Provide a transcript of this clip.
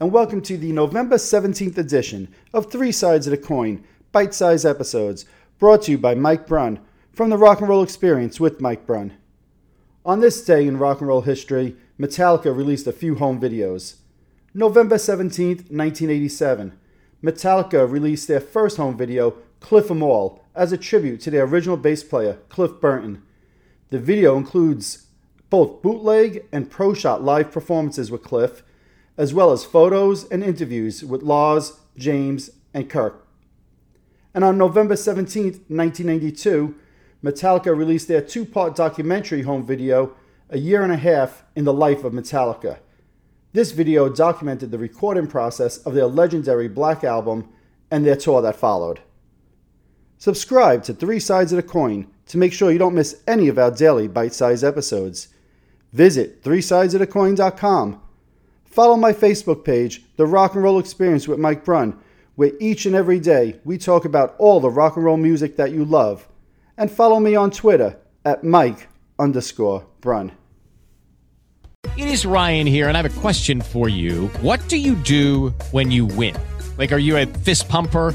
and welcome to the November 17th edition of Three Sides of the Coin, bite sized episodes, brought to you by Mike Brunn from the Rock and Roll Experience with Mike Brunn. On this day in rock and roll history, Metallica released a few home videos. November 17th, 1987, Metallica released their first home video, Cliff 'em All, as a tribute to their original bass player, Cliff Burton. The video includes both bootleg and pro shot live performances with Cliff, as well as photos and interviews with Lars, James, and Kirk. And on November 17th, 1992, Metallica released their two part documentary home video, A Year and a Half in the Life of Metallica. This video documented the recording process of their legendary Black Album and their tour that followed. Subscribe to Three Sides of the Coin to make sure you don't miss any of our daily bite sized episodes. Visit threesidesofthecoin.com. Follow my Facebook page, The Rock and Roll Experience with Mike Brunn, where each and every day we talk about all the rock and roll music that you love. And follow me on Twitter at Mike underscore Brunn. It is Ryan here, and I have a question for you. What do you do when you win? Like, are you a fist pumper?